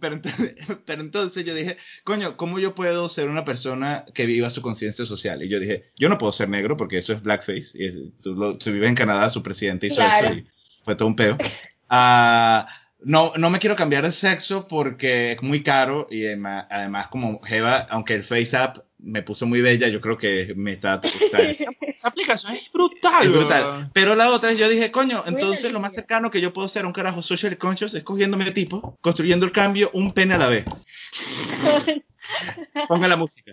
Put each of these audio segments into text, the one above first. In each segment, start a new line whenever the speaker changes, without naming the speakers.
Pero entonces, pero entonces yo dije, coño, ¿cómo yo puedo ser una persona que viva su conciencia social? Y yo dije, yo no puedo ser negro porque eso es blackface. Y es- tú, lo- tú vives en Canadá, su presidente hizo
Claro.
eso y fue todo un peo. Ah, no, no me quiero cambiar de sexo porque es muy caro y además, además como Jeva, aunque el Face App me puso muy bella, yo creo que me está... está-
Esa aplicación es brutal,
es brutal. Pero la otra, yo dije, coño, entonces lo más cercano que yo puedo ser a un carajo social conscious es cogiéndome tipo, construyendo el cambio un pene a la vez. Ponga la música.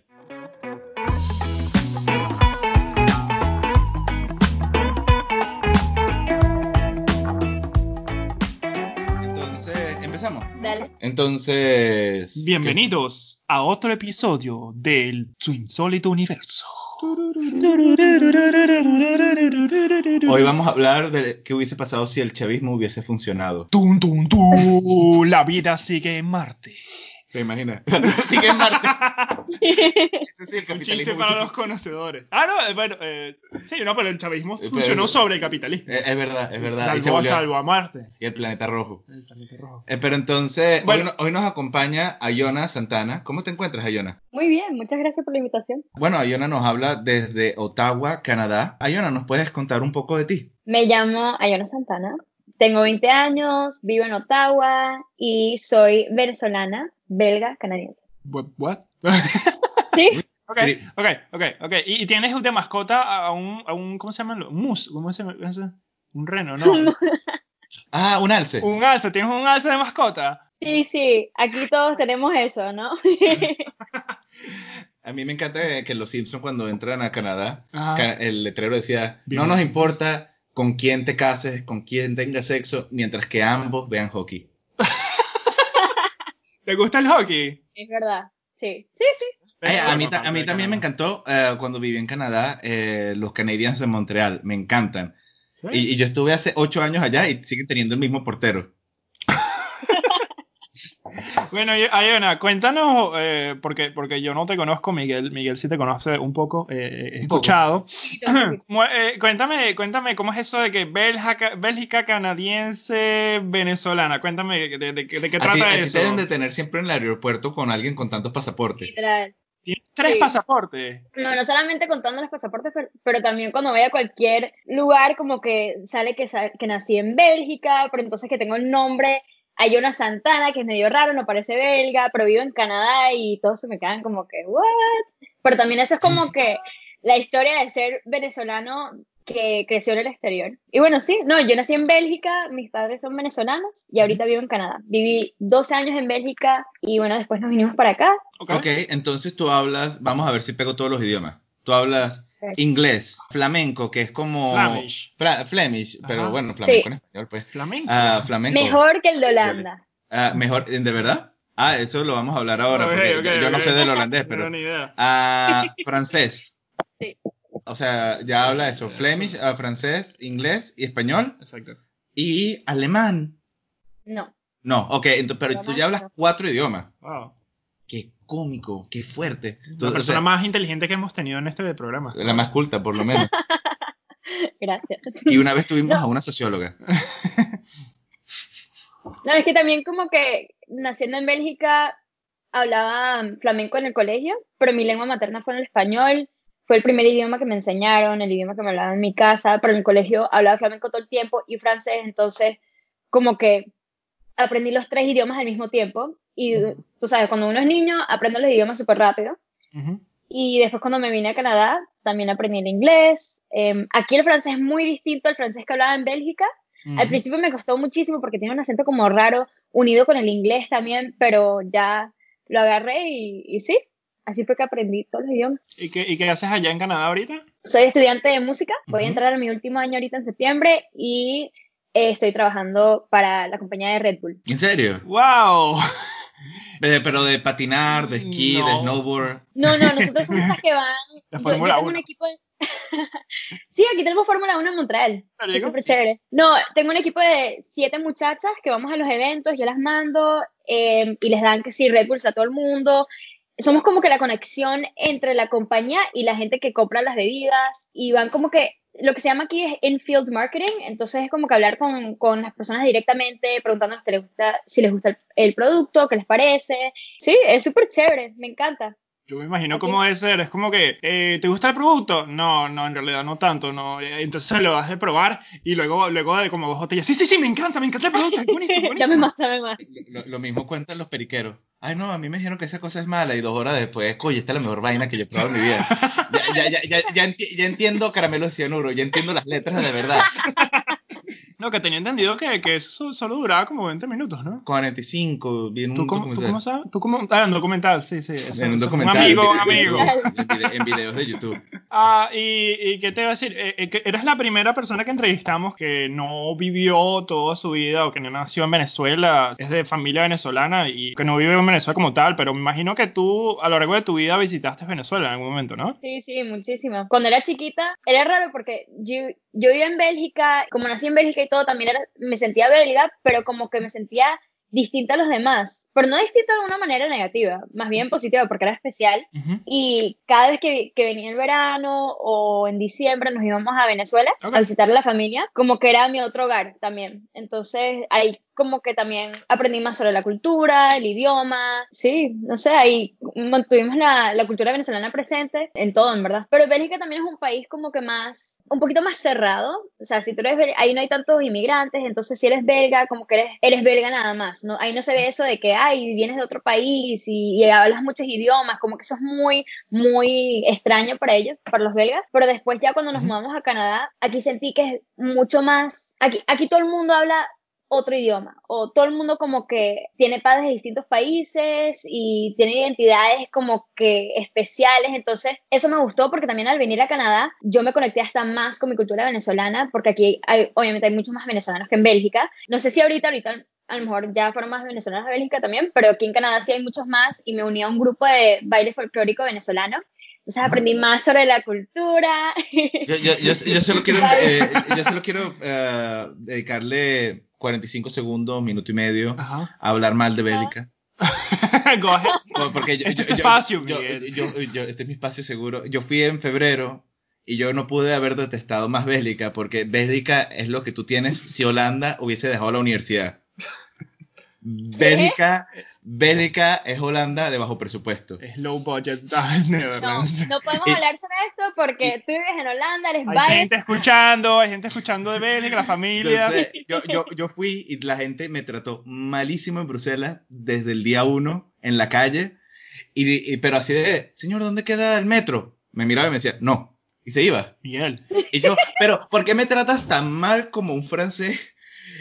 Dale.
Entonces.
Bienvenidos a otro episodio del Su Insólito Universo.
Hoy vamos a hablar de qué hubiese pasado si el chavismo hubiese funcionado.
Tum, tum, tum. La vida sigue en Marte.
¿Te imaginas? Sigue en Marte. Ese sí, el
Un
capitalismo
chiste
hubiese
para los conocedores. Ah, no, eh, bueno, eh, sí, no, pero el chavismo
pero-
funcionó sobre el capitalismo.
Eh, Es verdad, es verdad. y, se
Salvó,
volvió-
salvó a Marte.
y el planeta rojo.
El planeta rojo.
Eh, pero entonces,
Bueno.
hoy, no- hoy nos acompaña Ayona Santana. ¿Cómo te encuentras, Ayona?
Muy bien, muchas gracias por la invitación.
Bueno, Ayona nos habla desde Ottawa, Canadá. Ayona, ¿nos puedes contar un poco de ti?
Me llamo Ayona Santana, tengo 20 años, vivo en Ottawa y soy venezolana, belga, canadiense.
What?
¿Sí?
ok, ok, ok, ok. ¿Y, y tienes de mascota a un, a un ¿cómo se llama? Un mus, ¿cómo se llama? Un reno, ¿no?
Ah, un alce.
un alce, ¿tienes un alce de mascota?
Sí, sí, aquí todos tenemos eso, ¿no?
A mí me encanta que- los Simpsons cuando entran a Canadá,
Ajá.
el letrero decía,
Bien.
no nos importa con quién te cases, con quién tengas sexo, mientras que ambos vean hockey.
¿Te gusta el hockey?
es verdad, sí, sí, sí.
Ay, a, mí, a mí también me encantó eh, cuando viví en Canadá, eh, los Canadiens de Montreal, me encantan.
¿Sí?
Y, y yo estuve hace ocho años allá y siguen teniendo el mismo portero.
Bueno, Ayana, cuéntanos, eh, porque, porque yo no te conozco, Miguel. Miguel sí te conoce un poco, eh, he
Un poco.
escuchado. Eh, cuéntame, cuéntame, ¿cómo es eso de que Bélgica, Bélgica canadiense, venezolana? Cuéntame, ¿de, de- de qué
A ti,
trata
a ti
eso?
te deben detener siempre en el aeropuerto con alguien con tantos pasaportes.
literal.
¿Tienes tres
Sí.
pasaportes?
No, no solamente contando los pasaportes, pero, pero también cuando voy a cualquier lugar, como que sale que, sa- que nací en Bélgica, pero entonces que tengo el nombre Ayona Santana, que es medio raro, no parece belga, pero vivo en Canadá y todos se me quedan como que, ¿what? Pero también eso es como que la historia de ser venezolano que creció en el exterior. Y bueno, sí, no, yo nací en Bélgica, mis padres son venezolanos y ahorita vivo en Canadá. Viví 12 años en Bélgica y bueno, después nos vinimos para acá.
¿Ok?
Entonces tú hablas, vamos a ver si pego todos los idiomas. Tú hablas. Inglés, flamenco, que es como...
Flemish.
Fla- Flemish, pero bueno, flamenco
Sí.
en español, pues.
Flamenco.
Ah, flamenco.
Mejor que el de Holanda.
Ah, mejor, ¿de verdad? Ah, eso lo vamos a hablar ahora, porque yo, yo no sé del holandés,
No
pero...
tengo ni idea.
Ah, francés.
Sí.
O sea, ya habla eso, Flemish, francés, inglés y español.
Exacto.
Y alemán.
No.
No, ok, pero tú ya hablas
no.
cuatro idiomas.
Wow.
Qué cómico, qué fuerte.
La
Entonces, o
persona
sea,
más inteligente que hemos tenido en este programa.
la más culta, por lo menos.
Gracias.
Y una vez tuvimos a una socióloga.
No, es que también como que naciendo en Bélgica hablaba flamenco en el colegio, pero mi lengua materna fue en el español. Fue el primer idioma que me enseñaron, el idioma que me hablaban en mi casa, pero en el colegio hablaba flamenco todo el tiempo y francés, entonces como que aprendí los tres idiomas al mismo tiempo. Y tú sabes, cuando uno es niño, aprende los idiomas súper rápido.
Ujú.
Y después cuando me vine a Canadá, también aprendí el inglés. Em, aquí el francés es muy distinto al francés que hablaba en Bélgica. Al
Ujú.
principio me costó muchísimo porque tiene un acento como raro, unido con el inglés también, pero ya lo agarré y, y sí, así fue que aprendí todos los idiomas.
¿Y qué, ¿Y qué haces allá en Canadá ahorita?
Soy estudiante de música, voy a entrar a mi último año ahorita en septiembre y eh, estoy trabajando para la compañía de Red Bull.
¿En serio?
¡Wow!
Eh, pero de patinar, de esquí, de
No.
snowboard.
No, no, nosotros somos las que van.
La
yo-
Fórmula
yo tengo
1.
un equipo de- sí, aquí tenemos Fórmula 1 en Montreal.
¿Te
Es súper chévere. No, tengo un equipo de siete muchachas que vamos a los eventos, yo las mando eh, y les dan que sí, Red Bulls a todo el mundo. Somos como que la conexión entre la compañía y la gente que compra las bebidas y van como que lo que se llama aquí es in-field marketing, entonces es como que hablar con, con las personas directamente, preguntándoles que les gusta, si les gusta el, el producto, qué les parece. Sí, es súper chévere, me encanta.
Yo me imagino cómo debe ser. Es como que, eh, ¿te gusta el producto? No, no, en realidad no tanto. no Eh, Entonces lo das de probar y luego, luego de como dos botellas. Sí, sí, sí, me encanta, me encanta el producto. Es buenísimo,
dame
buenísimo.
más, dame más.
Lo, lo mismo cuentan los periqueros. Ay, no, a mí me dijeron que esa cosa es mala y dos horas después, coño, esta es la mejor vaina que yo he probado en mi vida. Ya, ya, ya, ya, ya, enti- ya entiendo caramelo cianuro, ya entiendo las letras de verdad.
No, que tenía entendido que, que eso solo duraba como 20 minutos, ¿no?
45, viene un
¿Tú cómo, ¿Tú
documental.
cómo sabes? ¿Tú cómo? Ah, un documental, sí, sí. eso-
En un
eso-
documental.
Un amigo,
en
un amigo.
En, vide- en videos de YouTube.
Ah, y, y qué te iba a decir, Eh, eh, que la primera persona que entrevistamos que no vivió toda su vida o que no nació en Venezuela, es de familia venezolana y que no vive en Venezuela como tal, pero me imagino que tú a lo largo de tu vida visitaste Venezuela en algún momento, ¿no?
Sí, sí, muchísimo. Cuando era chiquita, era raro porque yo, yo vivía en Bélgica, como nací en Bélgica y todo, también era, me sentía belga, pero como que me sentía distinta a los demás. Pero no distinta de una manera negativa, más bien positiva, porque era especial. Y cada vez que, que venía el verano o en diciembre nos íbamos a Venezuela a visitar a la familia, como que era mi otro hogar también. Entonces ahí como que también aprendí más sobre la cultura, el idioma, sí, no sé, ahí mantuvimos la, la cultura venezolana presente en todo, en verdad. Pero Bélgica también es un país como que más, un poquito más cerrado, o sea, si tú eres, ahí no hay tantos inmigrantes, entonces si eres belga, como que eres, eres belga nada más, ¿no? Ahí no se ve eso de que, ay, vienes de otro país y, y hablas muchos idiomas, como que eso es muy, muy extraño para ellos, para los belgas, pero después ya cuando nos mudamos a Canadá, aquí sentí que es mucho más, aquí, aquí todo el mundo habla otro idioma, o todo el mundo como que tiene padres de distintos países y tiene identidades como que especiales, entonces eso me gustó porque también al venir a Canadá yo me conecté hasta más con mi cultura venezolana, porque aquí hay, obviamente hay muchos más venezolanos que en Bélgica, no sé si ahorita, ahorita a lo mejor ya fueron más venezolanos de Bélgica también, pero aquí en Canadá sí hay muchos más y me uní a un grupo de baile folclórico venezolano, entonces aprendí más sobre la cultura.
Yo, yo, yo, yo solo quiero, eh, yo solo quiero eh, dedicarle 45 segundos, minuto y medio
Ajá.
a hablar mal de Bélgica.
Go ahead.
Por- Porque yo,
Este es
yo-
tu
yo-
espacio,
yo-
Miguel.
yo- yo- este es mi espacio seguro. Yo fui en febrero y yo no pude haber detestado más Bélgica porque Bélgica es lo que tú tienes si Holanda hubiese dejado la universidad. Bélgica, Bélgica es Holanda de bajo presupuesto.
Es low budget
No, no podemos
Y-
hablar sobre esto porque tú vives en Holanda, eres
Hay
biased.
gente escuchando, hay gente escuchando de Bélgica, la familia.
Entonces, yo, yo, yo fui y la gente me trató malísimo en Bruselas desde el día uno en la calle, y, y- pero así de, señor, ¿dónde queda el metro? Me miraba y me decía, no, y se iba.
Miguel.
Y yo, pero ¿por qué me tratas tan mal como un francés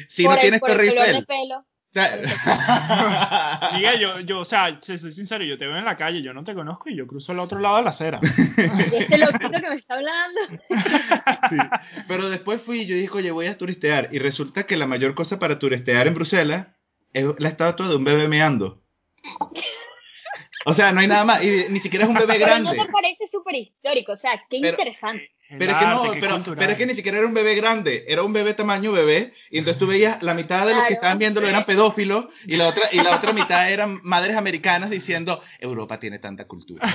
si
por
no
el-
tienes
por el color de pelo.
Sea,
Miguel, yo, yo, o sea, si soy sincero, yo te veo en la calle, yo no te conozco y yo cruzo al otro lado de la acera.
Este loquito que me está hablando.
sí. Pero después fui y yo dije, oye, voy a turistear. Y resulta que la mayor cosa para turistear en Bruselas es la estatua de un bebé meando. O sea, no hay nada más. Y ni siquiera es un bebé
Pero
grande.
no te parece súper histórico, o sea, qué
Pero-
interesante.
Pero es que no, pero, es que ni siquiera era un bebé grande, era un bebé tamaño bebé, y entonces tú veías la mitad de los que estaban viéndolo eran pedófilos, y la otra, y la otra mitad eran madres americanas diciendo, Europa tiene tanta cultura.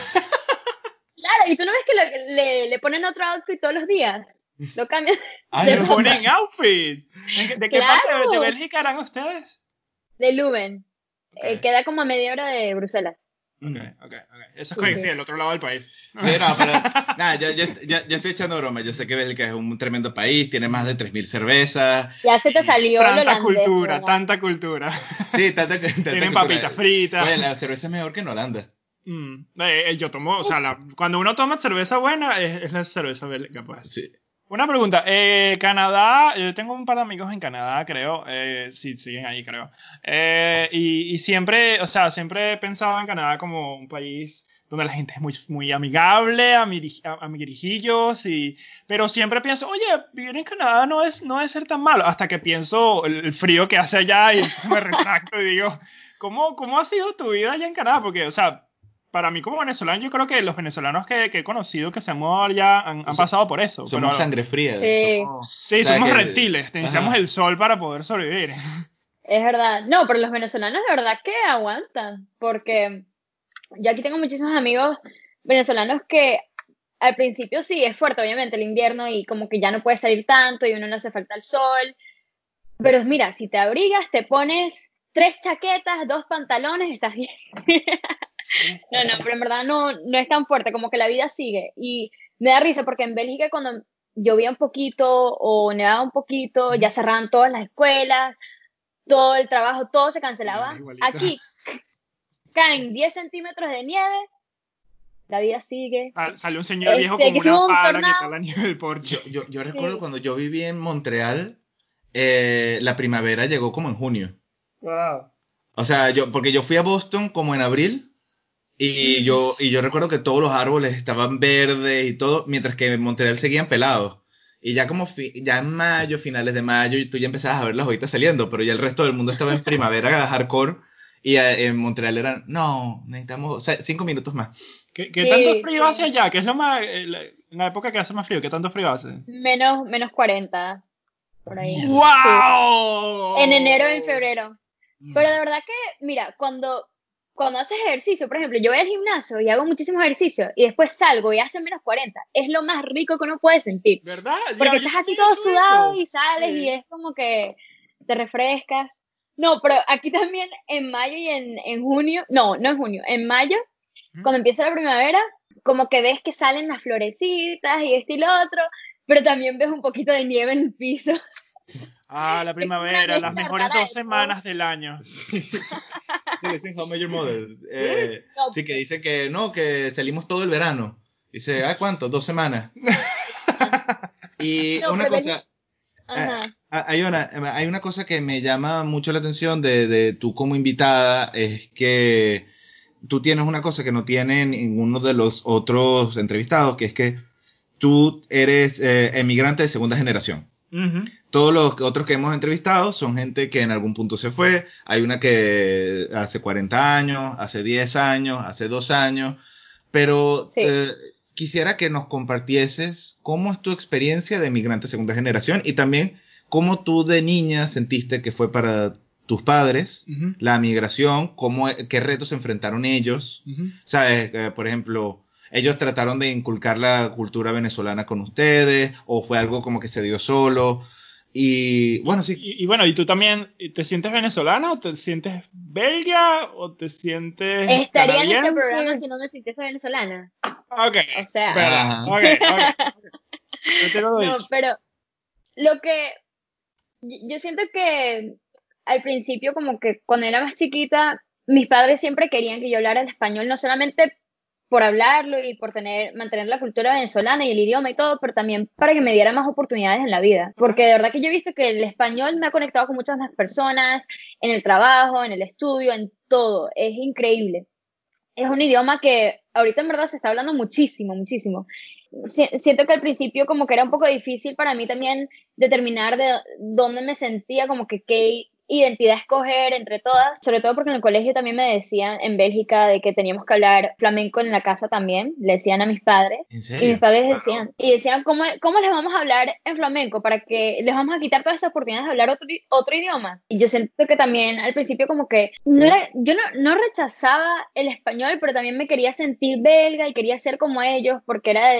Claro, y tú no ves que lo- le, le ponen otro outfit todos los días. Lo cambian.
Ah,
Le
ponen outfit. ¿De qué- ¿De qué
Claro.
parte de Bélgica eran ustedes?
De Leuven. Eh,
Ok.
queda como a media hora de Bruselas.
Ok, ok, ok. Eso es
Sí.
sí, el otro lado del país.
No, pero nada, yo, yo, yo- yo estoy echando broma. Yo sé que Bélgica es un tremendo país, tiene más de 3.000 cervezas.
Ya se te salió
Tanta
holandés,
cultura,
¿verdad?
tanta cultura.
Sí, tanta, tanta
Tienen
cultura.
papitas fritas.
Oye, la cerveza es mejor que en Holanda.
Mm. Eh, eh, yo tomo, o sea, la- cuando uno toma cerveza buena, es, es la cerveza belga, pues.
Sí.
Una pregunta, eh, Canadá, yo tengo un par de amigos en Canadá, creo, eh, sí, siguen ahí, creo. Eh, y, y siempre, o sea, siempre he pensado en Canadá como un país donde la gente es muy, muy amigable, amiri- a- amiguirijillos, y, pero siempre pienso, oye, vivir en Canadá no es, no es ser tan malo, hasta que pienso el, el frío que hace allá y me retracto y digo, ¿cómo, ¿cómo ha sido tu vida allá en Canadá? Porque, o sea, para mí como venezolano, yo creo que los venezolanos que, que he conocido que se han mudado allá han, pasado por eso.
Somos
pero-
sangre fría.
Sí.
somos-
Sí,
O sea,
somos
que-
reptiles, necesitamos
Ajá.
el sol para poder sobrevivir.
Es verdad. No, pero los venezolanos de verdad que aguantan. Porque yo aquí tengo muchísimos amigos venezolanos que al principio sí, es fuerte, obviamente, el invierno y como que ya no puedes salir tanto y uno no hace falta el sol. Pero mira, si te abrigas, te pones tres chaquetas, dos pantalones, estás bien. no, no, pero en verdad no, no es tan fuerte, como que la vida sigue. Y me da risa porque en Bélgica cuando llovía un poquito o nevaba un poquito, ya cerraban todas las escuelas, todo el trabajo, todo se cancelaba. Aquí caen 10 centímetros de nieve la vida sigue.
Ah, sale un señor viejo este, con una pala a quitar la nieve del porche.
Yo, yo, recuerdo cuando yo viví en Montreal, eh, la primavera llegó como en junio. Wow. O sea, yo, porque yo fui a Boston como en abril y yo, y yo recuerdo que todos los árboles estaban verdes y todo, mientras que en Montreal seguían pelados. Y ya como ya en mayo, finales de mayo, y tú ya empezabas a ver las hojitas saliendo, pero ya el resto del mundo estaba en primavera hardcore y eh, en Montreal eran, no, necesitamos cinco minutos más.
¿Qué, tanto frío hace allá? ¿Qué es lo más, en la época que hace más frío? ¿Qué tanto frío hace?
Menos, menos 40, por ahí.
¡Wow!
En enero y en febrero. Pero de verdad que, mira, cuando, cuando haces ejercicio, por ejemplo, yo voy al gimnasio y hago muchísimo ejercicio y después salgo y hace menos 40, es lo más rico que uno puede sentir.
¿Verdad?
Porque estás así todo sudado y sales y es como que te refrescas. No, pero aquí también en mayo y en, junio, no, no en junio, en mayo, cuando empieza la primavera, como que ves que salen las florecitas y esto y lo otro, pero también ves un poquito de nieve en el piso.
Ah, la primavera, las mejores dos semanas del año.
Sí, dicen How Major Mother. Eh, sí, que dice que no, que salimos todo el verano. Dice, ¿ah, cuánto? Dos semanas. y una cosa, eh, ah, hay, una, hay una cosa que me llama mucho la atención de, de tú como invitada, es que tú tienes una cosa que no tiene ninguno de los otros entrevistados, que es que tú eres eh, emigrante de segunda generación. Todos los otros que hemos entrevistado son gente que en algún punto se fue. Hay una que hace 40 años, hace 10 años, hace 2 años. Pero eh, quisiera que nos compartieses cómo es tu experiencia de emigrante segunda generación y también cómo tú de niña sentiste que fue para tus padres la migración, cómo, qué retos enfrentaron ellos. ¿Sabes? Eh, por ejemplo, ellos trataron de inculcar la cultura venezolana con ustedes o fue algo como que se dio solo. Y bueno, sí.
Y, bueno, ¿y tú también te sientes venezolana o te sientes belga o te sientes.
Estaría en este programa si no me sintiese venezolana.
Ok.
O sea.
Okay,
no, pero lo que. Yo siento que al principio, como que cuando era más chiquita, mis padres siempre querían que yo hablara el español, no solamente por hablarlo y por tener, mantener la cultura venezolana y el idioma y todo, pero también para que me diera más oportunidades en la vida. Porque de verdad que yo he visto que el español me ha conectado con muchas más personas, en el trabajo, en el estudio, en todo. Es increíble. Es un idioma que ahorita en verdad se está hablando muchísimo, muchísimo. Siento que al principio como que era un poco difícil para mí también determinar de dónde me sentía, como que qué, identidad escoger entre todas, sobre todo porque en el colegio también me decían en Bélgica de que teníamos que hablar flamenco en la casa también, le decían a mis padres. Y mis padres decían, y decían, ¿cómo, ¿cómo les vamos a hablar en flamenco? Para que les vamos a quitar todas esas oportunidades de hablar otro, otro idioma. Y yo siento que también al principio como que no era, yo no, no rechazaba el español, pero también me quería sentir belga y quería ser como ellos porque era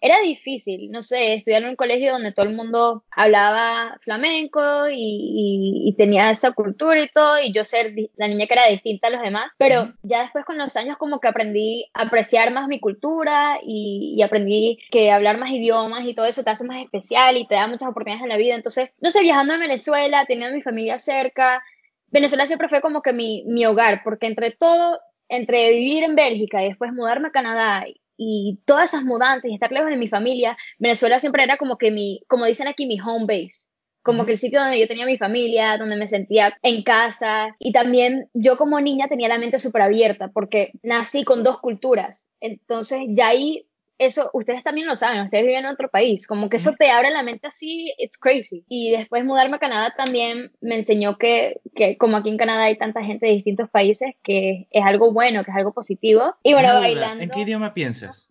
era difícil, no sé, estudiar en un colegio donde todo el mundo hablaba flamenco y, tenía esa cultura y todo, y yo ser la niña que era distinta a los demás, pero ya después con los años como que aprendí a apreciar más mi cultura y, aprendí que hablar más idiomas y todo eso te hace más especial y te da muchas oportunidades en la vida, entonces, no sé, viajando a Venezuela, teniendo mi familia cerca, Venezuela siempre fue como que mi, mi hogar, porque entre todo, entre vivir en Bélgica y después mudarme a Canadá y todas esas mudanzas y estar lejos de mi familia, Venezuela siempre era como que mi, como dicen aquí, mi home base. Como que el sitio donde yo tenía mi familia, donde me sentía en casa. Y también yo como niña tenía la mente súper abierta porque nací con dos culturas. Entonces ya ahí eso, ustedes también lo saben, ustedes viven en otro país, como que eso te abre la mente así, it's crazy. Y después mudarme a Canadá también me enseñó que, que como aquí en Canadá hay tanta gente de distintos países, que es algo bueno, que es algo positivo. Y bueno, bailando.
¿En qué idioma piensas?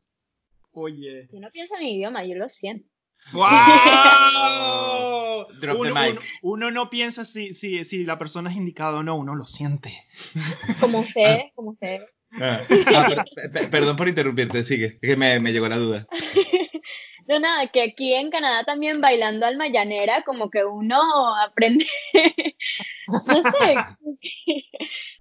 Oye.
Yo no pienso en idioma, yo lo siento.
¡Wow! Drop uno, the mic. Uno, no piensa si, si, si la persona es indicada o no, uno lo siente.
Como ustedes, como ustedes.
Ah, ah, per- per- perdón por interrumpirte, sigue. Es que me, me llegó la duda.
No, nada, que aquí en Canadá también bailando alma llanera, como que uno aprende, no sé,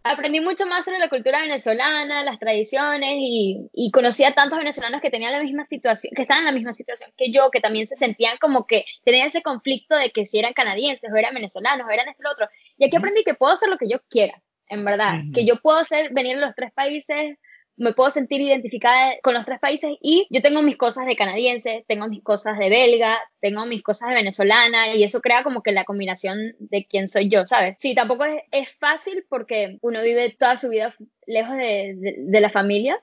aprendí mucho más sobre la cultura venezolana, las tradiciones y, y conocí a tantos venezolanos que tenían la misma situación, que estaban en la misma situación que yo, que también se sentían como que tenían ese conflicto de que si eran canadienses o eran venezolanos o eran esto o lo otro. Y aquí aprendí que puedo hacer lo que yo quiera, en verdad,
Ujú.
que yo puedo hacer, venir a los tres países me puedo sentir identificada con los tres países y yo tengo mis cosas de canadiense, tengo mis cosas de belga, tengo mis cosas de venezolana y eso crea como que la combinación de quién soy yo, ¿sabes? Sí, tampoco es, es fácil porque uno vive toda su vida lejos de, de, de la familia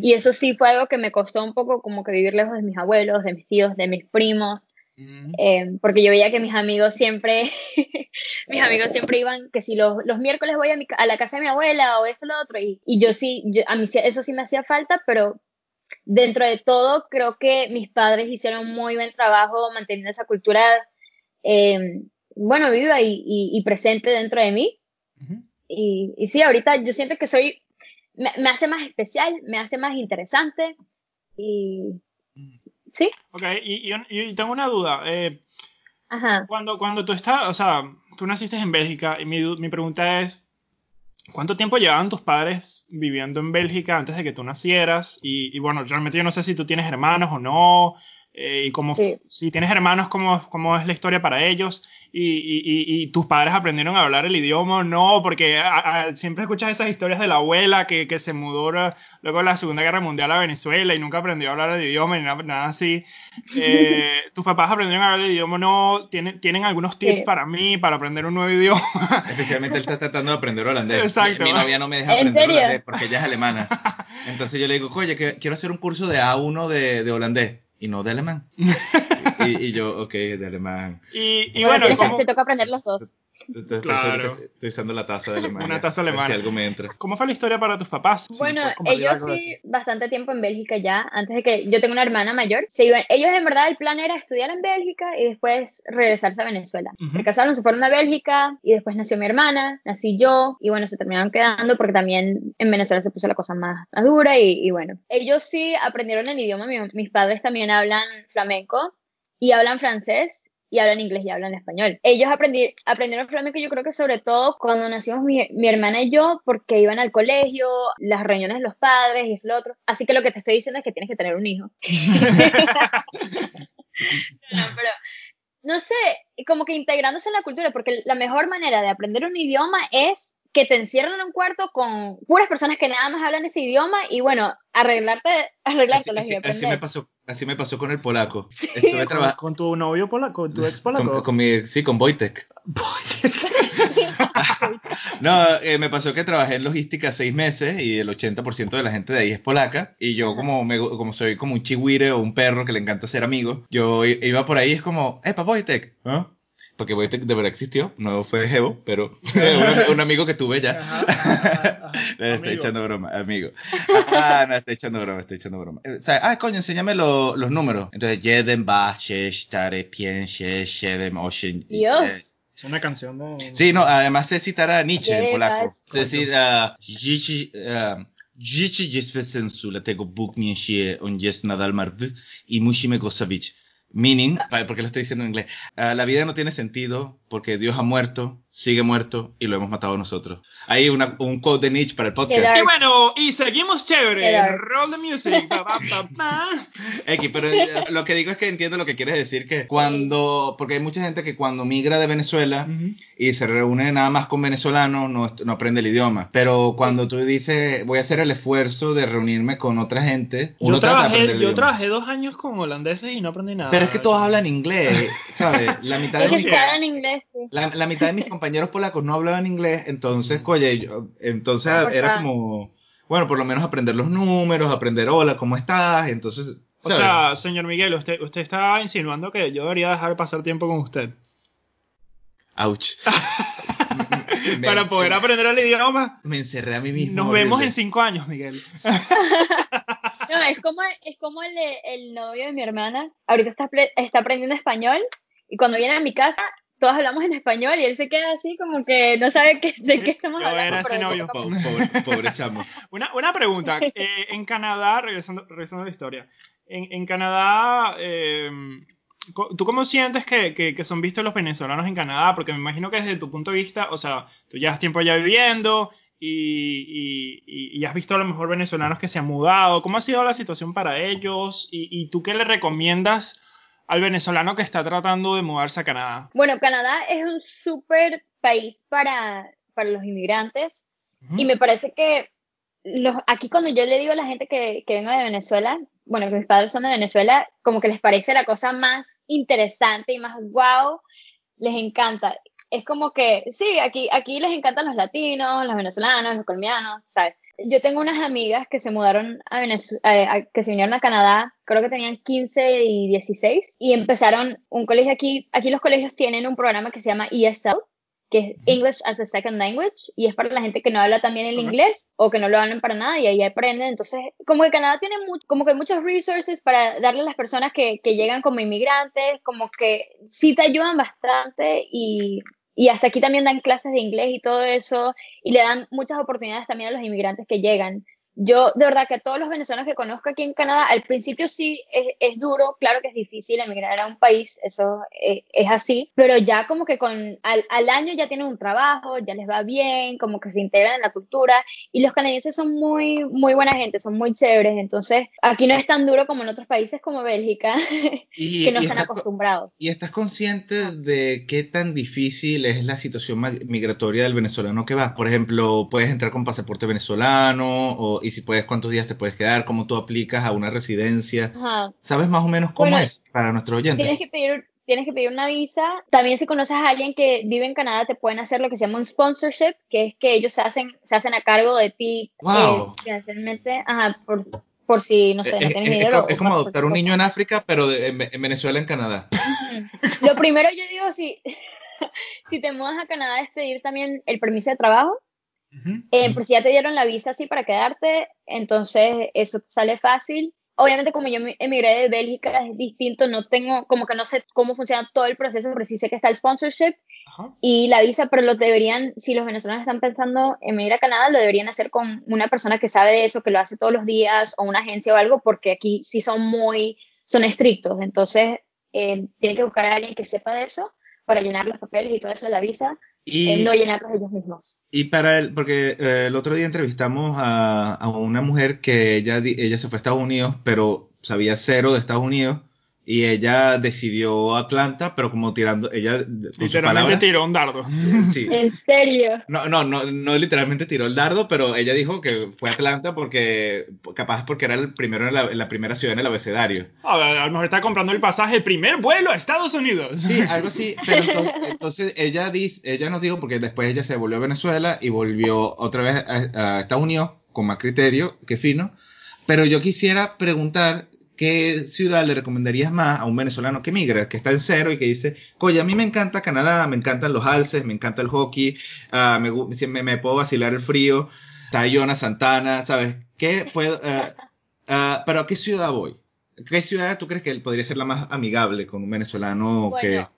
y eso sí fue algo que me costó un poco como que vivir lejos de mis abuelos, de mis tíos, de mis primos, Eh, porque yo veía que mis amigos siempre, mis amigos siempre iban, que si los, los miércoles voy a, mi, a la casa de mi abuela o esto o lo otro, y, y yo sí, yo- a mí sí- eso sí me hacía falta, pero dentro de todo creo que mis padres hicieron muy buen trabajo manteniendo esa cultura, eh, bueno, viva y, y- y presente dentro de mí.
Ujú.
Y, y sí, ahorita yo siento que soy, me, me hace más especial, me hace más interesante, y sí,
Ok, y, y- y tengo una duda. eh,
ajá.
Cuando, cuando tú estás, o sea, tú naciste en Bélgica y mi, mi pregunta es, ¿cuánto tiempo llevaban tus padres viviendo en Bélgica antes de que tú nacieras? Y, y bueno, realmente yo no sé si tú tienes hermanos o no, eh, y cómo,
Sí.
si tienes hermanos, cómo, cómo es la historia para ellos, y, y- y- y tus padres aprendieron a hablar el idioma o no, porque a- a- siempre escuchas esas historias de la abuela que, que se mudó luego de la Segunda Guerra Mundial a Venezuela y nunca aprendió a hablar el idioma ni nada, nada así. Eh, ¿Tus papás aprendieron a hablar el idioma o no? ¿Tienen, ¿Tienen algunos tips
Sí.
para mí para aprender un nuevo idioma?
Especialmente él está tratando de aprender holandés.
Exacto.
Mi, mi novia no me deja
¿En
aprender
serio?
holandés porque ella es alemana. Entonces yo le digo, oye, que quiero hacer un curso de A1 de, de holandés y no de alemán. y, y yo, ok, de alemán.
Y, y
Bueno,
bueno,
tienes que-
¿cómo,
te toca aprender los dos.
Entonces,
Claro.
Estoy usando la taza de alemán.
Una taza alemana.
Si algo me entra.
¿cómo fue la historia para tus papás? Si
Bueno, ellos sí, bastante tiempo en Bélgica ya, antes de que yo tengo una hermana mayor. Se iban, ellos en verdad el plan era estudiar en Bélgica y después regresarse a Venezuela.
Ujú.
Se casaron, se fueron a Bélgica y después nació mi hermana, nací yo y bueno, se terminaron quedando porque también en Venezuela se puso la cosa más, más dura y, y bueno. Ellos sí aprendieron el idioma, mi- mis padres también hablan flamenco y hablan francés y hablan inglés y hablan español. Ellos aprendi- aprendieron flamenco yo creo que sobre todo cuando nacimos mi, mi hermana y yo porque iban al colegio, las reuniones de los padres y eso lo otro. Así que lo que te estoy diciendo es que tienes que tener un hijo. No, pero no sé, como que integrándose en la cultura, porque la mejor manera de aprender un idioma es que te encierren en un cuarto con puras personas que nada más hablan ese idioma y bueno, arreglarte,
Así,
arreglártelas
así-
y
así me pasó, así me pasó con el polaco. Estuve
¿Con,
trabajando
con tu novio polaco, con tu ex polaco?
con, con mi, sí, con Wojtek. No, eh, me pasó que trabajé en logística seis meses y el 80% de la gente de ahí es polaca. Y yo, como, me, como soy como un chihuire o un perro que le encanta ser amigo, yo i- iba por ahí y es como, ¡Epa, Wojtek! ¿Ah? Porque Wojtek de verdad existió, no fue Jevo, pero un, un amigo que tuve ya.
Ajá, ajá, ajá.
Le estoy
Amigo.
echando broma, amigo. Ah, no, estoy echando broma, estoy echando broma. Eh, ¿sabes? Ah, coño, enséñame lo- los números. Entonces, jeden, ba, shesh, tare, pien, shesh, shedem, oshin. Eh,
Dios.
Es una canción de...
Sí, no, además sé citar a Nietzsche en
Llevas.
polaco. Sé decir, ah, dzieci, ah, dzieci jest bez sensu, dlatego Bóg nie się, on jest nadal martwy i musimy go zabić. Meaning, porque lo estoy diciendo en inglés, ah, la vida no tiene sentido porque Dios ha muerto, sigue muerto y lo hemos matado nosotros. Hay una, un quote de Nietzsche para el podcast.
Y bueno, y seguimos chévere. Roll the music. Pa, pa, pa.
X, pero eh, lo que digo es que entiendo lo que quieres decir, que cuando, porque hay mucha gente que cuando migra de Venezuela
Ujú.
y se reúne nada más con venezolanos, no, no aprende el idioma. Pero cuando tú dices, voy a hacer el esfuerzo de reunirme con otra gente, uno
Yo,
trata de aprender
trabajé,
el
yo
idioma.
trabajé dos años con holandeses y no aprendí nada.
Pero es que todos hablan inglés, ¿sabes? La mitad de
Es que
mis,
en inglés, sí.
la, la mitad de mis compañeros polacos no hablaban inglés, entonces, oye, yo- entonces
por
era como, bueno, por lo menos aprender los números, aprender hola, ¿cómo estás? Entonces,
O
¿sabes?
sea, señor Miguel, usted, usted está insinuando que yo debería dejar de pasar tiempo con usted.
Ouch. Me-
Para poder aprender el idioma.
Me encerré a mí mismo.
Nos vemos en cinco años, Miguel.
No, es como, es como el, el novio de mi hermana. Ahorita está, está aprendiendo español y cuando viene a mi casa todos hablamos en español y él se queda así como que no sabe qué, de qué estamos
yo
hablando.
era ese novio.
Pobre, pobre chamo.
Una, una pregunta. eh, en Canadá, regresando, regresando a la historia. En, en Canadá, eh, ¿tú cómo sientes que, que- que son vistos los venezolanos en Canadá? Porque me imagino que desde tu punto de vista, o sea, tú ya has tiempo allá viviendo y, y- y- y has visto a lo mejor venezolanos que se han mudado. ¿Cómo ha sido la situación para ellos? ¿Y, y tú qué le recomiendas al venezolano que está tratando de mudarse a Canadá?
Bueno, Canadá es un súper país para, para los inmigrantes y me parece que los, aquí cuando yo le digo a la gente que, que vengo de Venezuela, bueno, que mis padres son de Venezuela, como que les parece la cosa más interesante y más wow, les encanta. Es como que, sí, aquí, aquí les encantan los latinos, los venezolanos, los colombianos, ¿sabes? Yo tengo unas amigas que se mudaron a Venezuela, que se vinieron a Canadá, creo que tenían 15 y 16, y empezaron un colegio aquí. Aquí los colegios tienen un programa que se llama ESL, que es English as a Second Language, y es para la gente que no habla también el inglés o que no lo hablan para nada y ahí aprenden. Entonces, como que Canadá tiene mu- como que muchos resources para darle a las personas que, que llegan como inmigrantes, como que sí te ayudan bastante y, y hasta aquí también dan clases de inglés y todo eso y le dan muchas oportunidades también a los inmigrantes que llegan. Yo, de verdad, que a todos los venezolanos que conozco aquí en Canadá, al principio sí es, es duro, claro que es difícil emigrar a un país, eso es, es así, pero ya como que con al, al año ya tienen un trabajo, ya les va bien, como que se integran en la cultura y los canadienses son muy, muy buena gente, son muy chéveres, entonces aquí no es tan duro como en otros países como Bélgica,
Y,
que no están
estás,
acostumbrados.
¿Y estás consciente de qué tan difícil es la situación migratoria del venezolano que va? Por ejemplo, puedes entrar con pasaporte venezolano o, y si puedes, cuántos días te puedes quedar, cómo tú aplicas a una residencia.
Ajá.
¿Sabes más o menos cómo
Bueno,
es para nuestros oyentes?
Tienes que pedir tienes que pedir una visa. También si conoces a alguien que vive en Canadá, te pueden hacer lo que se llama un sponsorship, que es que ellos se hacen, se hacen a cargo de ti
Wow.
eh, financieramente, ajá, por, por si, no sé,
Es,
no
es-
tienes
es
dinero.
es
o
como adoptar un niño en África, pero de- en, en Venezuela, en Canadá.
Lo primero yo digo, si, si te mudas a Canadá, es pedir también el permiso de trabajo. Eh, por si ya te dieron la visa así para quedarte, entonces eso te sale fácil. Obviamente como yo emigré de Bélgica es distinto, no tengo, como que no sé cómo funciona todo el proceso, pero sí sé que está el sponsorship y la visa, pero lo deberían, si los venezolanos están pensando en venir a Canadá, lo deberían hacer con una persona que sabe de eso, que lo hace todos los días, o una agencia o algo, porque aquí sí son muy, son estrictos, entonces eh, tienen que buscar a alguien que sepa de eso para llenar los papeles y todo eso de la visa,
Y,
eh, no llenarlos ellos mismos.
y para el, porque eh, el otro día entrevistamos a, a una mujer que ella, ella se fue a Estados Unidos, pero sabía cero de Estados Unidos. Y ella decidió Atlanta, pero como tirando, ella,
Literalmente tiró un dardo.
sí,
En serio.
No, no, no, no literalmente tiró el dardo, pero ella dijo que fue a Atlanta porque, capaz porque era el primero en la, en la primera ciudad en el abecedario.
A, ver, a lo mejor está comprando el pasaje, el primer vuelo a Estados Unidos.
Sí, algo así, pero entonces, entonces ella dice, ella nos dijo, porque después ella se volvió a Venezuela y volvió otra vez a, a Estados Unidos con más criterio, que fino, pero yo quisiera preguntar qué ciudad le recomendarías más a un venezolano que migra, que está en cero y que dice, oye, a mí me encanta Canadá, me encantan los alces, me encanta el hockey, ah, me, me, me puedo vacilar el frío, Jonas Santana, ¿sabes? ¿Qué puedo, ah, ah, pero a qué ciudad voy? ¿Qué ciudad tú crees que podría ser la más amigable con un venezolano que,
Bueno.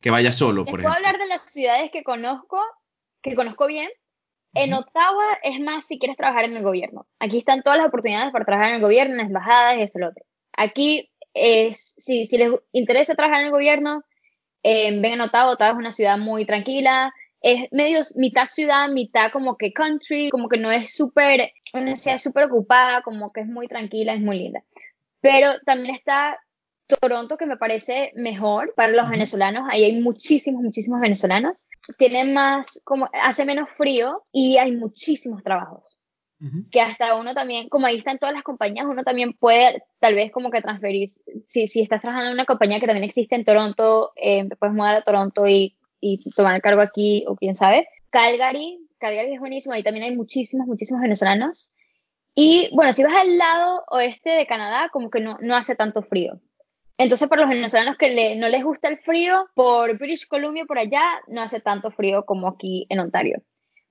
que vaya solo, por
puedo
ejemplo?
hablar de las ciudades que conozco, que conozco bien. En. Ottawa es más si quieres trabajar en el gobierno. Aquí están todas las oportunidades para trabajar en el gobierno, en las embajadas y esto y lo otro. Aquí, es, si, si les interesa trabajar en el gobierno, eh, vengan a Ottawa. Ottawa es una ciudad muy tranquila. Es medio mitad ciudad, mitad como que country, como que no es súper, una ciudad súper ocupada, como que es muy tranquila, es muy linda. Pero también está Toronto, que me parece mejor para los venezolanos. Ahí hay muchísimos, muchísimos venezolanos. Tiene más, como, hace menos frío y hay muchísimos trabajos. Que hasta uno también, como ahí están todas las compañías, uno también puede tal vez como que transferir. Si, si estás trabajando en una compañía que también existe en Toronto, eh, te puedes mudar a Toronto y, y tomar el cargo aquí, o quién sabe. Calgary, Calgary es buenísimo, ahí también hay muchísimos, muchísimos venezolanos. Y bueno, si vas al lado oeste de Canadá, como que no, no hace tanto frío. Entonces, para los venezolanos que le- no les gusta el frío, por British Columbia, por allá, no hace tanto frío como aquí en Ontario.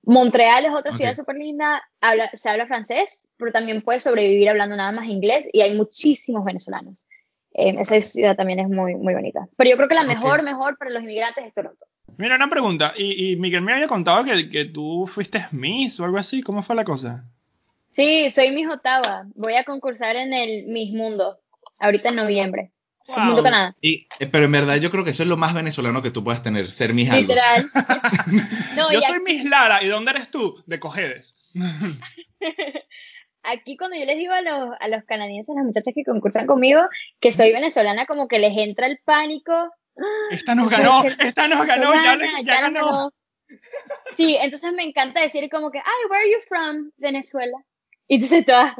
Montreal es otra
Ok.
ciudad súper linda, habla, se habla francés, pero también puedes sobrevivir hablando nada más inglés y hay muchísimos venezolanos. Eh, esa ciudad también es muy, muy bonita. Pero yo creo que la
Ok.
mejor, mejor para los inmigrantes es Toronto.
Mira, una pregunta. Y, y Miguel me había contado que, que, tú fuiste Miss o algo así. ¿Cómo fue la cosa?
Sí, soy Miss Otava. Voy a concursar en el Miss Mundo, ahorita en noviembre. Wow.
Y, eh, pero en verdad yo creo que eso es lo más venezolano que tú puedes tener, ser Miss algo.
Literal.
no, yo soy Miss Lara. ¿Y dónde eres tú? De Cojedes.
Aquí cuando yo les digo a los, a los canadienses, a las muchachas que concursan conmigo, que soy venezolana, como que les entra el pánico.
Esta nos ganó, esta nos ganó, ya, le, ya, ya ganó. ganó.
Sí, entonces me encanta decir como que, ay, where are you from? Venezuela. Y entonces todas,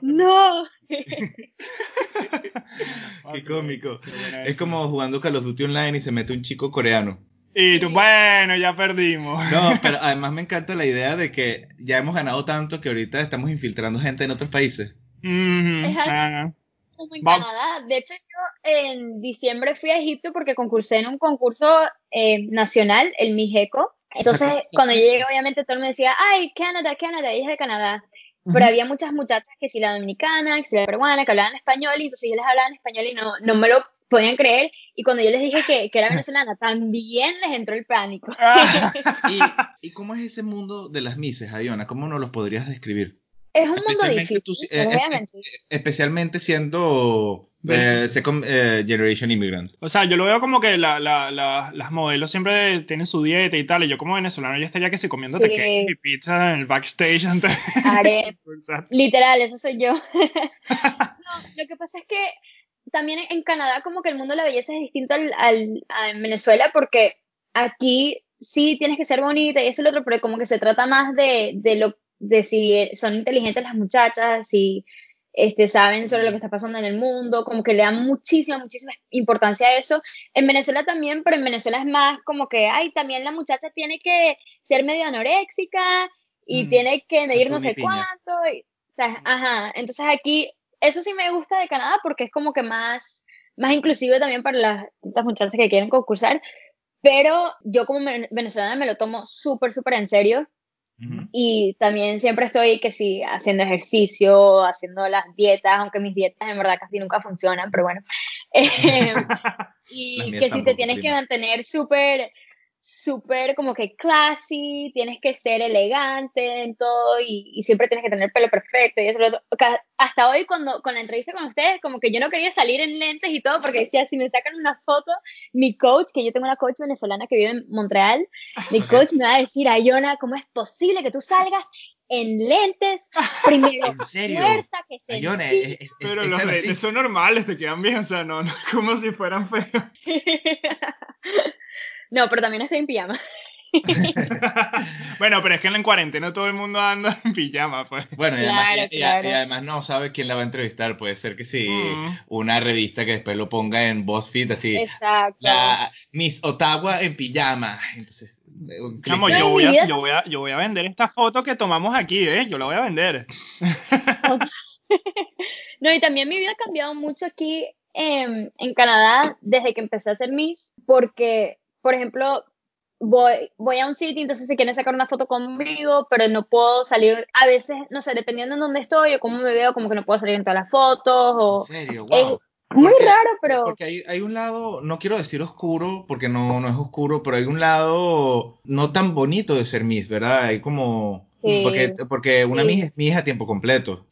no.
Qué cómico. Es como jugando Call of Duty Online y se mete un chico coreano.
Y tú, bueno, ya perdimos.
No, pero además me encanta la idea de que ya hemos ganado tanto que ahorita estamos infiltrando gente en otros países.
Mm -hmm.
Es así.
Ah.
Como en Canadá. De hecho, yo en diciembre fui a Egipto porque concursé en un concurso eh, nacional, el Mijeco. Entonces, cuando yo llegué, obviamente todo el mundo decía, ay, Canadá, Canadá, ella es de Canadá. Pero uh -huh. había muchas muchachas que si la dominicana, que si la peruana, que hablaban español, y entonces yo les hablaba en español y no, no me lo podían creer. Y cuando yo les dije que, que era venezolana, también les entró el pánico.
¿Y, ¿Y, cómo es ese mundo de las mises, Ayona? ¿Cómo nos los podrías describir?
Es un mundo difícil, tú, eh, obviamente.
Especialmente siendo eh, second eh, generation immigrant.
O sea, yo lo veo como que la, la, la, las modelos siempre tienen su dieta y tal, y yo como venezolano ya estaría que se comiendo sí. y pizza en el backstage antes.
Haré. Literal, eso soy yo. no, lo que pasa es que también en Canadá como que el mundo de la belleza es distinto al, al, a en Venezuela porque aquí sí tienes que ser bonita y eso y lo otro, pero como que se trata más de, de lo de si son inteligentes las muchachas, si este, saben sobre lo que está pasando en el mundo, como que le dan muchísima, muchísima importancia a eso. En Venezuela también, pero en Venezuela es más como que, ay, también la muchacha tiene que ser medio anoréxica y mm, tiene que medir no sé cuánto. Y, o sea, ajá, entonces aquí, eso sí me gusta de Canadá porque es como que más, más inclusivo también para las, las muchachas que quieren concursar, pero yo como venezolana me lo tomo súper, súper en serio. Y también siempre estoy que sí, haciendo ejercicio, haciendo las dietas, aunque mis dietas en verdad casi nunca funcionan, pero bueno. Eh, y que si te tienes que mantener súper, súper como que classy, tienes que ser elegante en todo y, y, siempre tienes que tener pelo perfecto y eso. Hasta hoy cuando con la entrevista con ustedes, como que yo no quería salir en lentes y todo porque decía, si me sacan una foto, mi coach, que yo tengo una coach venezolana que vive en Montreal, mi coach me va a decir, Ayona, ¿cómo es posible que tú salgas en lentes, primero
¿En serio?
fuerza que se
Ayona, es, es,
Pero los lentes son normales, te quedan bien, o sea, no, no como si fueran feos.
No, pero también estoy en pijama.
bueno, pero es que en cuarentena todo el mundo anda en pijama, pues.
Bueno, y,
Claro,
además, y- y-
claro.
y además no sabe quién la va a entrevistar. Puede ser que sí,
Mm.
una revista que después lo ponga en BuzzFeed, así.
Exacto.
La Miss Ottawa en pijama. Entonces.
Chamo, yo voy, a, yo, voy a, yo voy a vender esta foto que tomamos aquí, ¿eh? Yo la voy a vender.
No, y también mi vida ha cambiado mucho aquí en, en Canadá desde que empecé a hacer Miss, porque, por ejemplo, voy, voy a un sitio, entonces se quieren sacar una foto conmigo, pero no puedo salir, a veces, no sé, dependiendo en dónde estoy o cómo me veo, como que no puedo salir en todas las fotos, o...
En serio,
es
wow.
muy
Porque-
raro, pero...
Porque hay, hay un lado, no quiero decir oscuro, porque no, no es oscuro, pero hay un lado no tan bonito de ser Miss, ¿verdad? Hay como...
Sí.
Porque, porque una
Sí.
Miss es Miss a tiempo completo.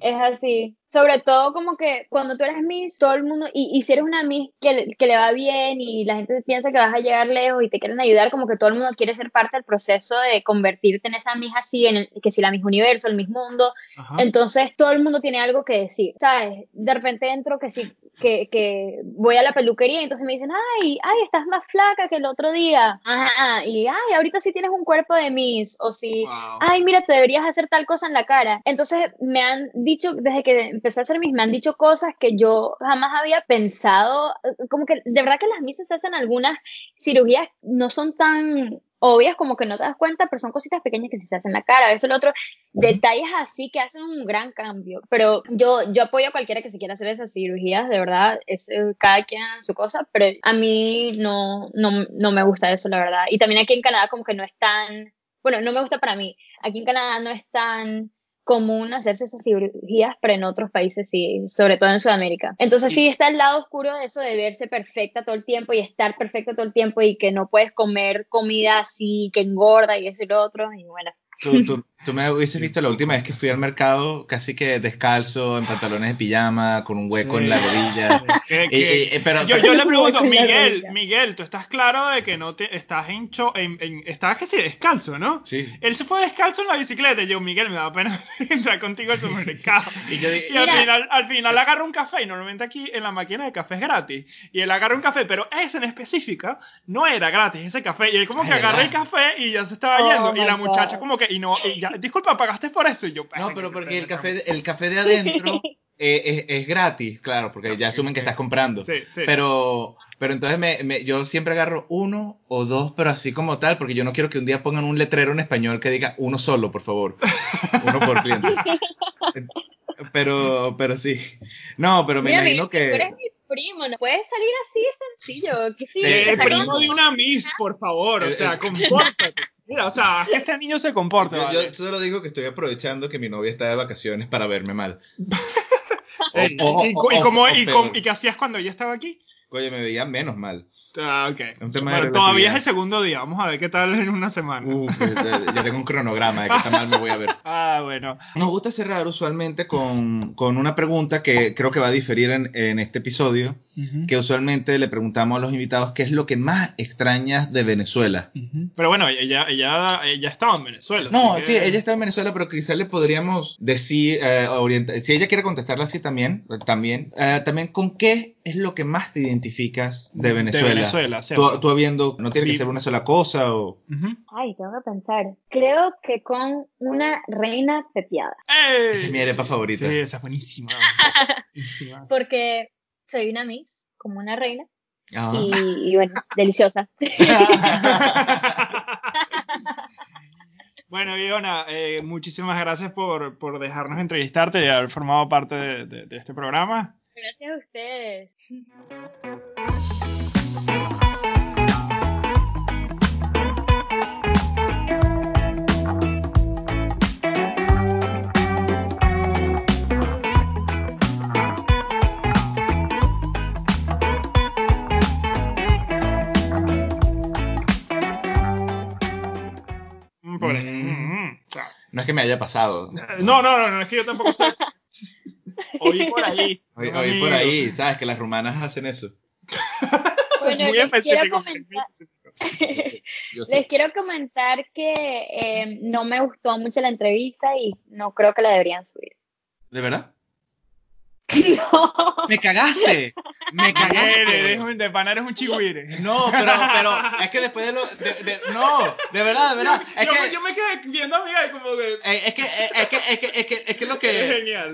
Es así. Sobre todo como que cuando tú eres Miss, todo el mundo, y, y si eres una Miss que, le- que le va bien y la gente piensa que vas a llegar lejos y te quieren ayudar, como que todo el mundo quiere ser parte del proceso de convertirte en esa Miss así, en el- que si la Miss Universo, el Miss Mundo,
Ajá.
entonces todo el mundo tiene algo que decir, ¿sabes? De repente entro que sí, que, que voy a la peluquería y entonces me dicen, ay, ay, estás más flaca que el otro día, ajá, y ay, ahorita sí tienes un cuerpo de Miss, o si
Wow.
ay, mira, te deberías hacer tal cosa en la cara. Entonces me han dicho, desde que empecé a hacer mis, me han dicho cosas que yo jamás había pensado, eh, como que de verdad que las misas hacen algunas cirugías, no son tan obvias como que no te das cuenta, pero son cositas pequeñas que sí se hacen en la cara, esto, lo otro, detalles así que hacen un gran cambio. Pero yo, yo apoyo a cualquiera que se quiera hacer esas cirugías, de verdad, es eh, cada quien su cosa, pero a mí no, no, no me gusta eso, la verdad. Y también aquí en Canadá como que no es tan, bueno, no me gusta para mí. Aquí en Canadá no es tan común hacerse esas cirugías, pero en otros países sí, sobre todo en Sudamérica. Entonces sí está el lado oscuro de eso de verse perfecta todo el tiempo y estar perfecta todo el tiempo y que no puedes comer comida así, que engorda y eso y lo otro, y bueno.
Tú, tú, tú me hubieses visto la última vez que fui al mercado casi que descalzo, en pantalones de pijama, con un hueco
Sí.
en la rodilla.
¿Qué-
Y-
qué?
y- y- pero,
yo, yo le pregunto, Miguel. Miguel, tú estás claro de que no te estás en, cho- en, en- estabas que sí descalzo, ¿no?
Sí.
Él se fue descalzo en la bicicleta y yo, Miguel, me da pena entrar contigo al supermercado.
Y yo
Y al final, al final agarra un café y normalmente aquí en la máquina de café es gratis. Y él agarra un café, pero ese en específica no era gratis, ese café. Y él como que agarra
¿verdad?
el café y ya se estaba
Oh
yendo. Y la muchacha
God.
como que, y no, y ya, disculpa, pagaste por eso. Y yo,
No,
"Ay,
pero porque el café, el café de adentro eh, es, es gratis, claro, porque ya asumen que estás comprando.
Sí, sí.
Pero, pero entonces me, me- yo siempre agarro uno o dos, pero así como tal, porque yo no quiero que un día pongan un letrero en español que diga uno solo, por favor. Uno por cliente. Pero, pero sí. No, pero me
Mira,
imagino
Miguel, tú eres
que.
mi primo, no puedes salir así de sencillo. Que sí,
Eh,
sacan
primo de una Miss, por favor, o
El-
sea,
el-
compórtate. Mira, o sea, haz que este niño se comporte,
Yo,
¿vale?
yo solo digo que estoy aprovechando que mi novia está de vacaciones para verme mal.
Ey,
O- o-
y, cómo-
o
y,
peor.
cómo- y qué hacías cuando ella estaba aquí?
Oye, me veía menos mal.
Ah, ok.
Un tema de
Bueno, todavía es el segundo día. Vamos a ver qué tal en una semana.
Uf, ya, ya tengo un cronograma de que tan mal me voy a ver.
Ah, bueno.
Nos gusta cerrar usualmente con, con una pregunta que creo que va a diferir en, en este episodio, que usualmente le preguntamos a los invitados qué es lo que más extrañas de Venezuela.
Ujú. Pero bueno, ella, ella, ella estaba en Venezuela.
No, sí,
que-
ella está en Venezuela, pero quizás le podríamos decir, eh, orientar, si ella quiere contestarla así también, eh, también, eh, también con qué es lo que más te identificas de Venezuela.
De Venezuela.
Tú, tú habiendo, no tiene que ser una sola cosa o...
Ujú.
Ay, tengo que pensar. Creo que con una reina pepiada.
¡Ey!
Esa es mi arepa favorita.
Sí, esa es buenísima. buenísima.
Porque soy una mix, como una reina.
Ah.
Y, y bueno, deliciosa.
Bueno, Iona, eh, muchísimas gracias por, por dejarnos entrevistarte y haber formado parte de, de- de este programa.
Gracias a ustedes.
Mm, por-
Mm.
mm,
No es que me haya pasado.
No, no, no, no, es que yo tampoco sé. Oí por ahí.
Oí, oí por ahí, sabes que las rumanas hacen eso.
Bueno,
Muy
les
específico.
quiero comentar,
Yo
les quiero comentar que eh, no me gustó mucho la entrevista y no creo que la deberían subir.
¿De verdad?
No.
¡Me cagaste! ¡Me cagaste!
eres un de pana, eres un chigüire.
No, pero, pero es que después de lo. de- de- no, de verdad, de verdad. Es
yo,
que,
yo me quedé viendo a Miguel como que.
eh, es que, eh, es que, es que, es que, es que lo
Es
que.
genial.